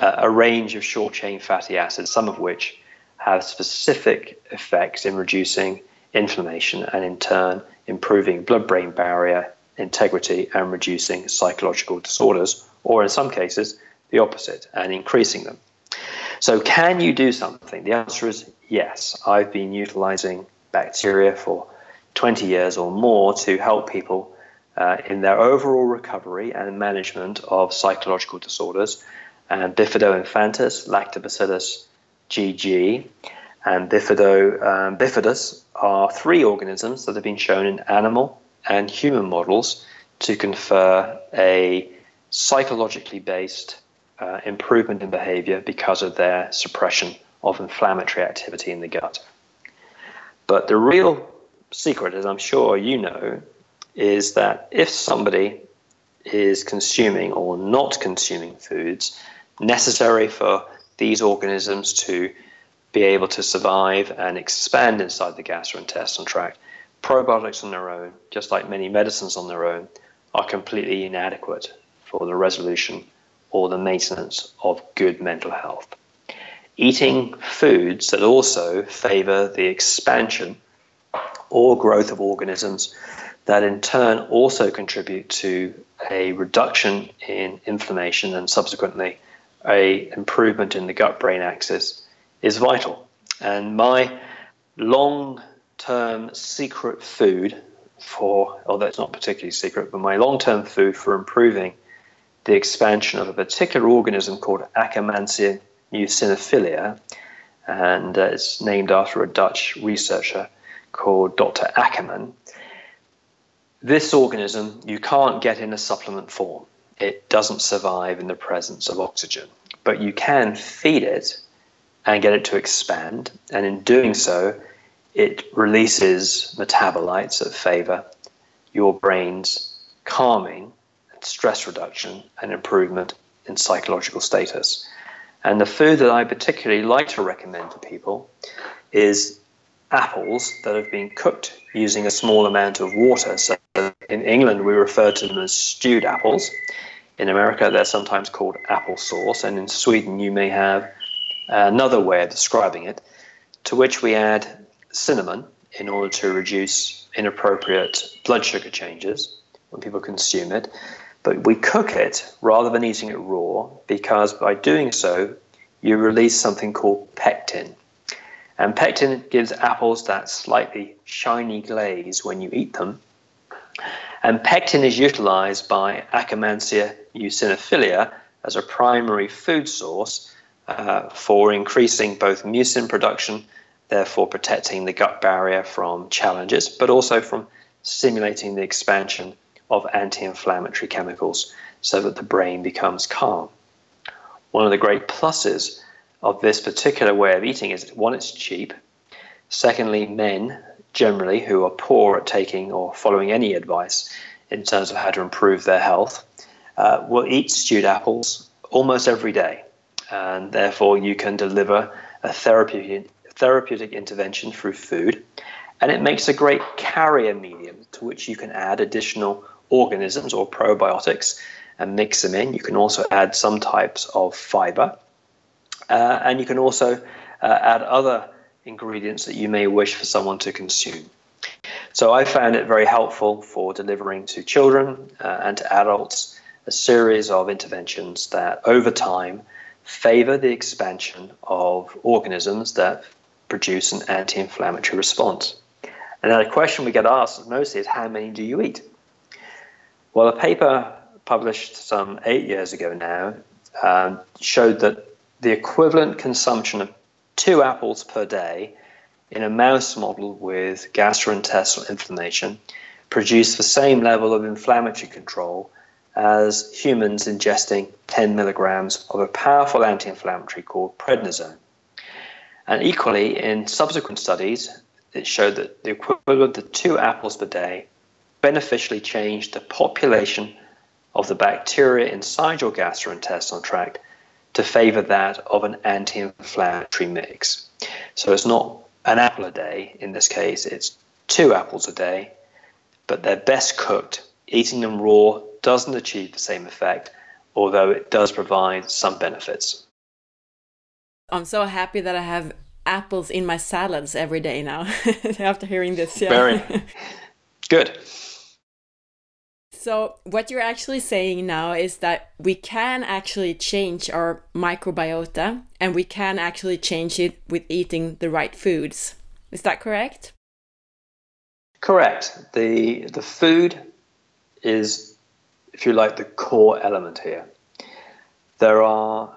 a range of short chain fatty acids, some of which have specific effects in reducing inflammation and in turn improving blood brain barrier integrity and reducing psychological disorders, or in some cases, the opposite and increasing them. So, can you do something? The answer is yes. I've been utilizing bacteria for 20 years or more to help people uh, in their overall recovery and management of psychological disorders and Bifido infantis, Lactobacillus GG, and Bifido um, bifidus are three organisms that have been shown in animal and human models to confer a psychologically based uh, improvement in behavior because of their suppression of inflammatory activity in the gut. But the real secret, as I'm sure you know, is that if somebody is consuming or not consuming foods necessary for these organisms to be able to survive and expand inside the gastrointestinal tract. Probiotics on their own, just like many medicines on their own, are completely inadequate for the resolution or the maintenance of good mental health. Eating foods that also favor the expansion or growth of organisms that in turn also contribute to a reduction in inflammation and subsequently a improvement in the gut brain axis is vital. And my long term secret food for, although it's not particularly secret, but my long term food for improving the expansion of a particular organism called Akkermansia muciniphila, and uh, it's named after a Dutch researcher called Dr. Ackerman. This organism you can't get in a supplement form it doesn't survive in the presence of oxygen. But you can feed it and get it to expand, and in doing so, it releases metabolites that favor your brain's calming, stress reduction, and improvement in psychological status. And the food that I particularly like to recommend to people is apples that have been cooked using a small amount of water. So in England, we refer to them as stewed apples. In America, they're sometimes called applesauce, and in Sweden, you may have another way of describing it, to which we add cinnamon in order to reduce inappropriate blood sugar changes when people consume it. But we cook it rather than eating it raw because by doing so, you release something called pectin. And pectin gives apples that slightly shiny glaze when you eat them. And pectin is utilized by Akkermansia muciniphila as a primary food source uh, for increasing both mucin production, therefore protecting the gut barrier from challenges, but also from stimulating the expansion of anti inflammatory chemicals so that the brain becomes calm. One of the great pluses of this particular way of eating is one, it's cheap. Secondly, men generally who are poor at taking or following any advice in terms of how to improve their health uh, will eat stewed apples almost every day. And therefore, you can deliver a therapeutic, therapeutic intervention through food. And it makes a great carrier medium to which you can add additional organisms or probiotics and mix them in. You can also add some types of fiber. Uh, and you can also uh, add other ingredients that you may wish for someone to consume. So I found it very helpful for delivering to children uh, and to adults a series of interventions that over time favor the expansion of organisms that produce an anti inflammatory response. And then a question we get asked mostly is how many do you eat? Well, a paper published some eight years ago now um, showed that the equivalent consumption of two apples per day in a mouse model with gastrointestinal inflammation produced the same level of inflammatory control as humans ingesting 10 milligrams of a powerful anti inflammatory called prednisone. And equally, in subsequent studies, it showed that the equivalent of two apples per day beneficially changed the population of the bacteria inside your gastrointestinal tract to favor that of an anti inflammatory mix. So it's not an apple a day in this case, it's two apples a day, but they're best cooked. Eating them raw doesn't achieve the same effect, although it does provide some benefits. I'm so happy that I have apples in my salads every day now after hearing this. Yeah. Very good. So, what you're actually saying now is that we can actually change our microbiota and we can actually change it with eating the right foods. Is that correct? Correct. The the food is if you like the core element here. There are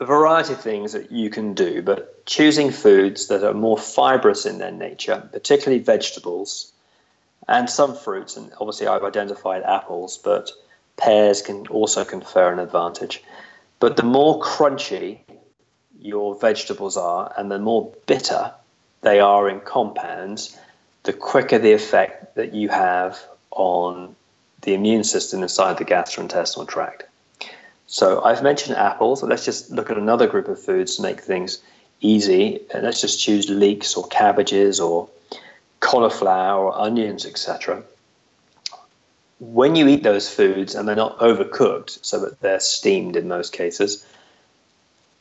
a variety of things that you can do, but choosing foods that are more fibrous in their nature, particularly vegetables, and some fruits, and obviously I've identified apples, but pears can also confer an advantage. But the more crunchy your vegetables are and the more bitter they are in compounds, the quicker the effect that you have on the immune system inside the gastrointestinal tract. So I've mentioned apples. Let's just look at another group of foods to make things easy. And let's just choose leeks or cabbages or cauliflower onions, etc. When you eat those foods and they're not overcooked, so that they're steamed in most cases,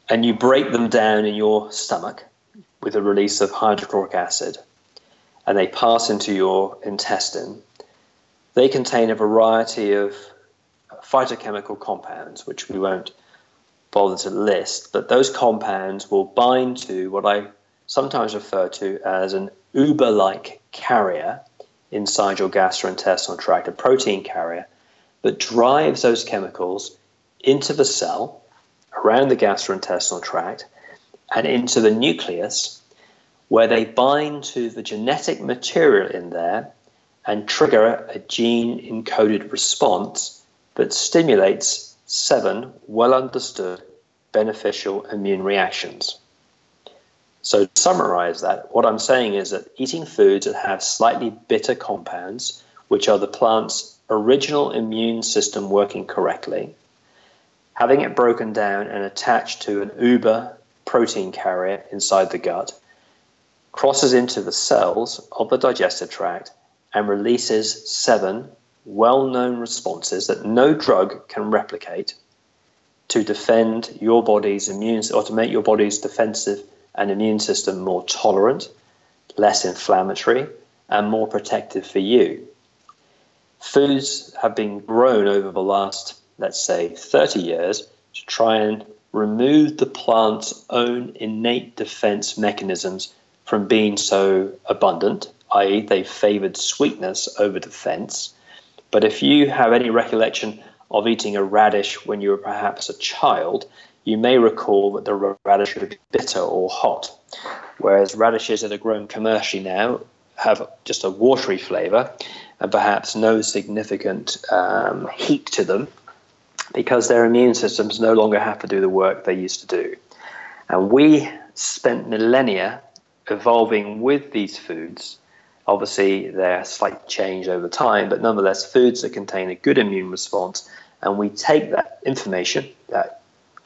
and you break them down in your stomach with a release of hydrochloric acid, and they pass into your intestine, they contain a variety of phytochemical compounds, which we won't bother to list, but those compounds will bind to what I sometimes refer to as an Uber like carrier inside your gastrointestinal tract, a protein carrier that drives those chemicals into the cell around the gastrointestinal tract and into the nucleus, where they bind to the genetic material in there and trigger a gene encoded response that stimulates seven well understood beneficial immune reactions. So, to summarize that, what I'm saying is that eating foods that have slightly bitter compounds, which are the plant's original immune system working correctly, having it broken down and attached to an Uber protein carrier inside the gut, crosses into the cells of the digestive tract and releases seven well known responses that no drug can replicate to defend your body's immune or to make your body's defensive an immune system more tolerant, less inflammatory, and more protective for you. Foods have been grown over the last, let's say, 30 years to try and remove the plant's own innate defense mechanisms from being so abundant, i.e., they favored sweetness over defense. But if you have any recollection of eating a radish when you were perhaps a child, you may recall that the radish would be bitter or hot, whereas radishes that are grown commercially now have just a watery flavour and perhaps no significant um, heat to them because their immune systems no longer have to do the work they used to do. And we spent millennia evolving with these foods. Obviously, they're slightly changed over time, but nonetheless, foods that contain a good immune response. And we take that information, that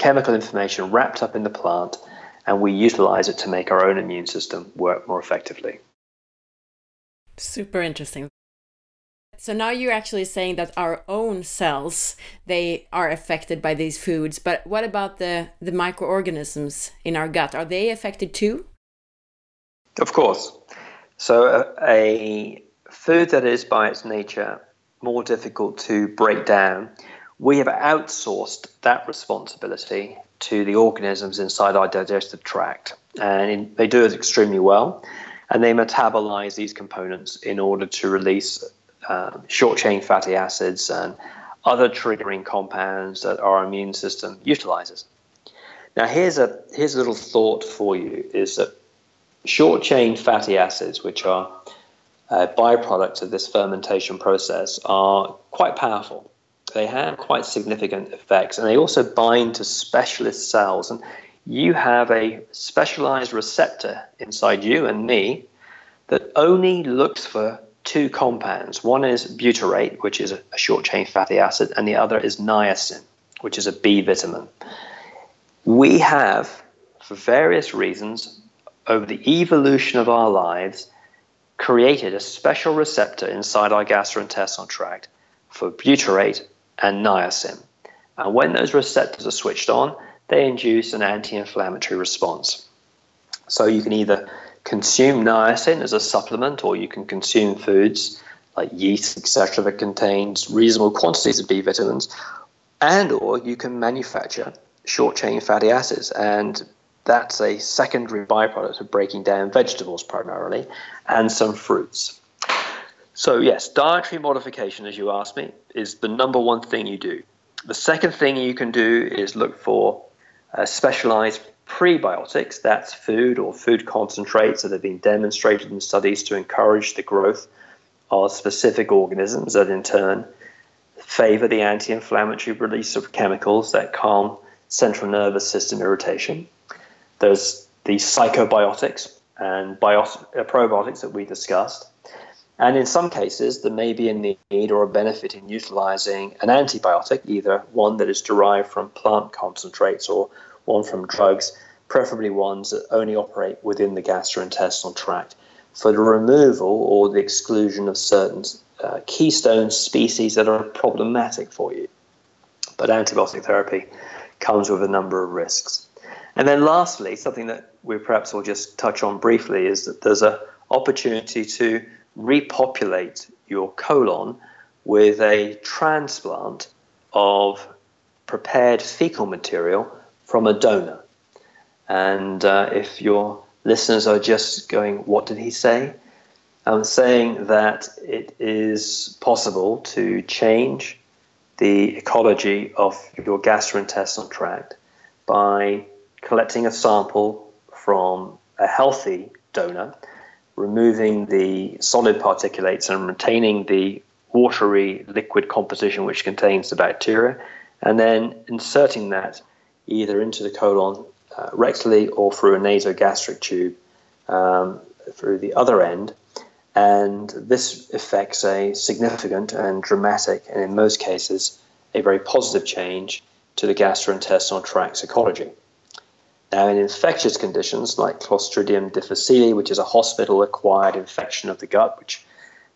chemical information wrapped up in the plant, and we utilize it to make our own immune system work more effectively. Super interesting. So now you're actually saying that our own cells they are affected by these foods, but what about the the microorganisms in our gut? Are they affected too? Of course. So a, a food that is by its nature more difficult to break down we have outsourced that responsibility to the organisms inside our digestive tract, and they do it extremely well. And they metabolize these components in order to release uh, short chain fatty acids and other triggering compounds that our immune system utilizes. Now, here's a here's a little thought for you: is that short chain fatty acids, which are byproducts of this fermentation process, are quite powerful they have quite significant effects, and they also bind to specialist cells. And you have a specialized receptor inside you and me that only looks for two compounds. One is butyrate, which is a short chain fatty acid, and the other is niacin, which is a B vitamin. We have, for various reasons, over the evolution of our lives, created a special receptor inside our gastrointestinal tract for butyrate and niacin. And when those receptors are switched on, they induce an anti inflammatory response. So you can either consume niacin as a supplement or you can consume foods like yeast, etc., that contains reasonable quantities of B vitamins, and or you can manufacture short chain fatty acids. And that's a secondary byproduct of breaking down vegetables primarily and some fruits. So, yes, dietary modification, as you asked me, is the number one thing you do. The second thing you can do is look for uh, specialized prebiotics, that's food or food concentrates that have been demonstrated in studies to encourage the growth of specific organisms that in turn favor the anti inflammatory release of chemicals that calm central nervous system irritation. There's the psychobiotics and uh, probiotics that we discussed. And in some cases, there may be a need or a benefit in utilizing an antibiotic, either one that is derived from plant concentrates or one from drugs, preferably ones that only operate within the gastrointestinal tract, for the removal or the exclusion of certain uh, keystone species that are problematic for you. But antibiotic therapy comes with a number of risks. And then lastly, something that we perhaps will just touch on briefly is that there's an opportunity to repopulate your colon with a transplant of prepared fecal material from a donor. And uh, if your listeners are just going, What did he say? I'm saying that it is possible to change the ecology of your gastrointestinal tract by collecting a sample from a healthy donor, removing the solid particulates and retaining the watery liquid composition which contains the bacteria, and then inserting that either into the colon uh, rectally or through a nasogastric tube um, through the other end. And this affects a significant and dramatic, and in most cases, a very positive change to the gastrointestinal tract ecology. Now, in infectious conditions like Clostridium difficile, which is a hospital acquired infection of the gut, which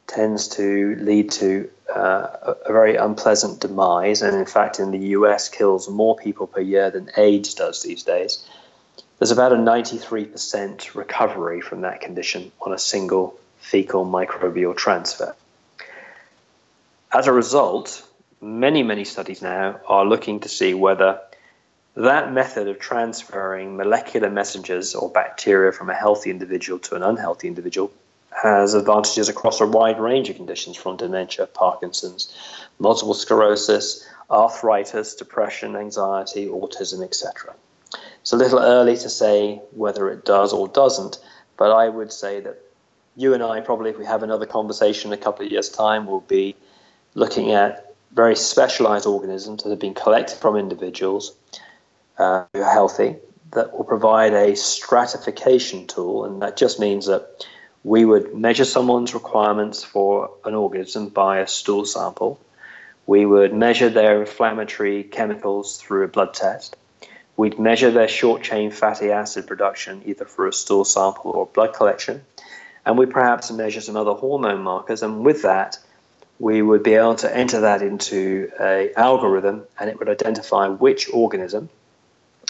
tends to lead to uh, a very unpleasant demise, and in fact, in the US, kills more people per year than AIDS does these days. There's about a 93% recovery from that condition on a single fecal microbial transfer. As a result, many, many studies now are looking to see whether that method of transferring molecular messengers or bacteria from a healthy individual to an unhealthy individual has advantages across a wide range of conditions from dementia, Parkinson's, multiple sclerosis, arthritis, depression, anxiety, autism, etc. It's a little early to say whether it does or doesn't, but I would say that you and I probably, if we have another conversation in a couple of years' time, will be looking at very specialized organisms that have been collected from individuals uh, are healthy that will provide a stratification tool, and that just means that we would measure someone's requirements for an organism by a stool sample. We would measure their inflammatory chemicals through a blood test. We'd measure their short chain fatty acid production either through a stool sample or blood collection. And we perhaps measure some other hormone markers. And with that, we would be able to enter that into a algorithm and it would identify which organism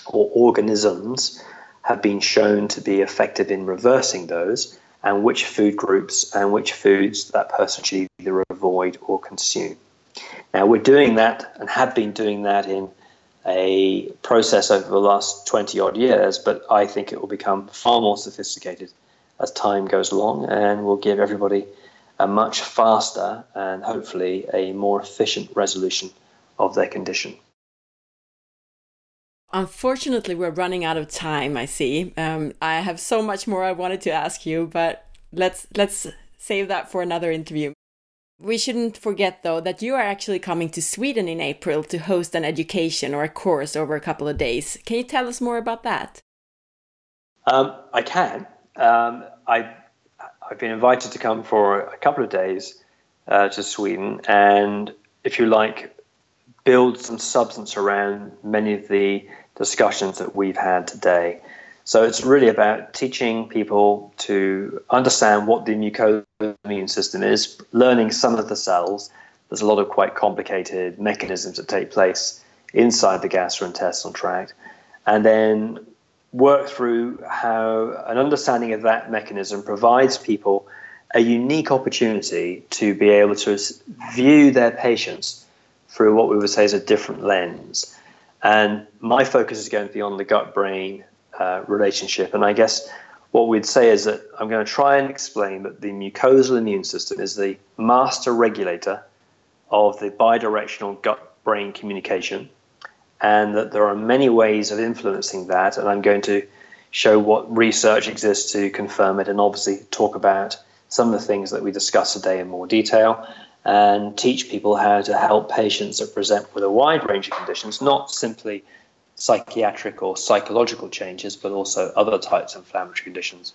or organisms have been shown to be effective in reversing those and which food groups and which foods that person should either avoid or consume. Now, we're doing that and have been doing that in a process over the last 20 odd years, but I think it will become far more sophisticated as time goes along and will give everybody a much faster and hopefully a more efficient resolution of their condition. Unfortunately, we're running out of time. I see. Um, I have so much more I wanted to ask you, but let's let's save that for another interview. We shouldn't forget, though, that you are actually coming to Sweden in April to host an education or a course over a couple of days. Can you tell us more about that? Um, I can. Um, I, I've been invited to come for a couple of days uh, to Sweden, and if you like, build some substance around many of the discussions that we've had today. So it's really about teaching people to understand what the mucosal immune system is, learning some of the cells. There's a lot of quite complicated mechanisms that take place inside the gastrointestinal tract, and then work through how an understanding of that mechanism provides people a unique opportunity to be able to view their patients through what we would say is a different lens. And my focus is going beyond the gut brain uh, relationship. And I guess what we'd say is that I'm going to try and explain that the mucosal immune system is the master regulator of the bidirectional gut brain communication, and that there are many ways of influencing that. And I'm going to show what research exists to confirm it, and obviously talk about some of the things that we discussed today in more detail. And teach people how to help patients that present with a wide range of conditions, not simply psychiatric or psychological changes, but also other types of inflammatory conditions.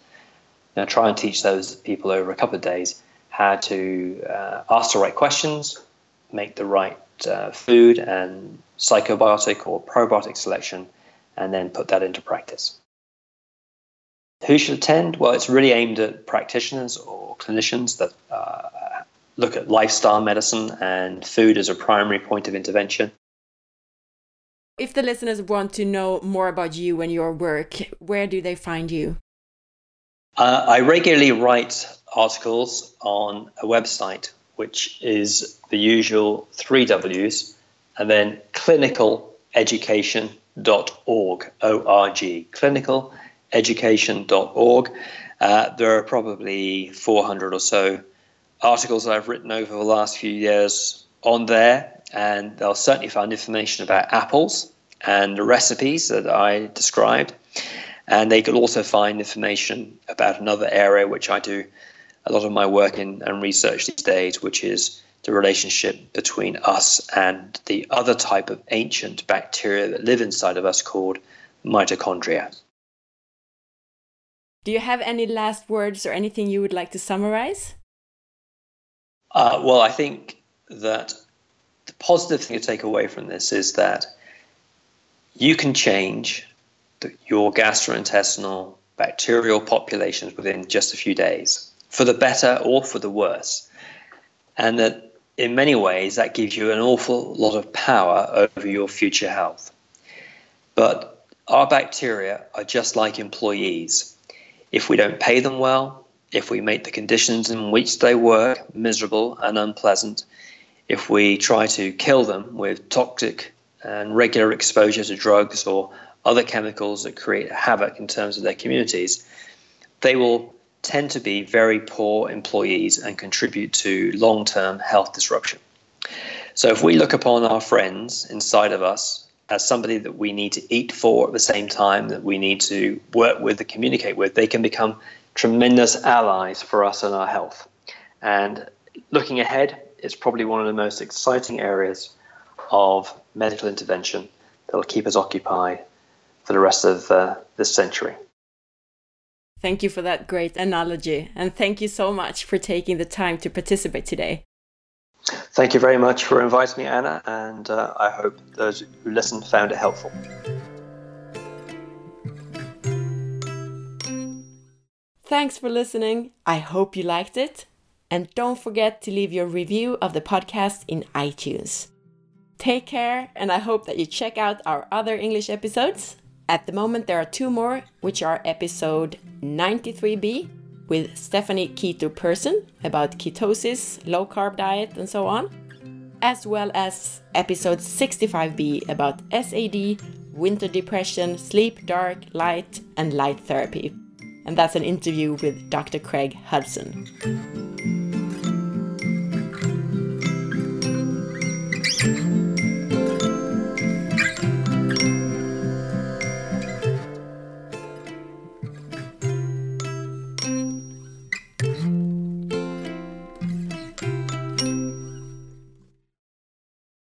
Now, try and teach those people over a couple of days how to uh, ask the right questions, make the right uh, food and psychobiotic or probiotic selection, and then put that into practice. Who should attend? Well, it's really aimed at practitioners or clinicians that uh, look at lifestyle medicine and food as a primary point of intervention. If the listeners want to know more about you and your work, where do they find you? Uh, I regularly write articles on a website, which is the usual three W's, and then clinicaleducation.org, O-R-G, clinicaleducation.org. Uh, there are probably 400 or so articles that I've written over the last few years on there and they'll certainly find information about apples and the recipes that I described. And they could also find information about another area which I do a lot of my work in and research these days, which is the relationship between us and the other type of ancient bacteria that live inside of us called mitochondria. Do you have any last words or anything you would like to summarize? Uh, well, I think that the positive thing to take away from this is that you can change the, your gastrointestinal bacterial populations within just a few days for the better or for the worse. And that in many ways, that gives you an awful lot of power over your future health. But our bacteria are just like employees. If we don't pay them well, if we make the conditions in which they work miserable and unpleasant, if we try to kill them with toxic and regular exposure to drugs or other chemicals that create havoc in terms of their communities, they will tend to be very poor employees and contribute to long term health disruption. So, if we look upon our friends inside of us as somebody that we need to eat for at the same time, that we need to work with and communicate with, they can become tremendous allies for us and our health. And looking ahead, it's probably one of the most exciting areas of medical intervention that will keep us occupied for the rest of uh, this century. Thank you for that great analogy, and thank you so much for taking the time to participate today. Thank you very much for inviting me, Anna, and uh, I hope those who listened found it helpful. Thanks for listening. I hope you liked it. And don't forget to leave your review of the podcast in iTunes. Take care, and I hope that you check out our other English episodes. At the moment, there are two more, which are episode 93b with Stephanie Keto Person about ketosis, low carb diet, and so on, as well as episode 65b about SAD, winter depression, sleep, dark, light, and light therapy and that's an interview with Dr. Craig Hudson.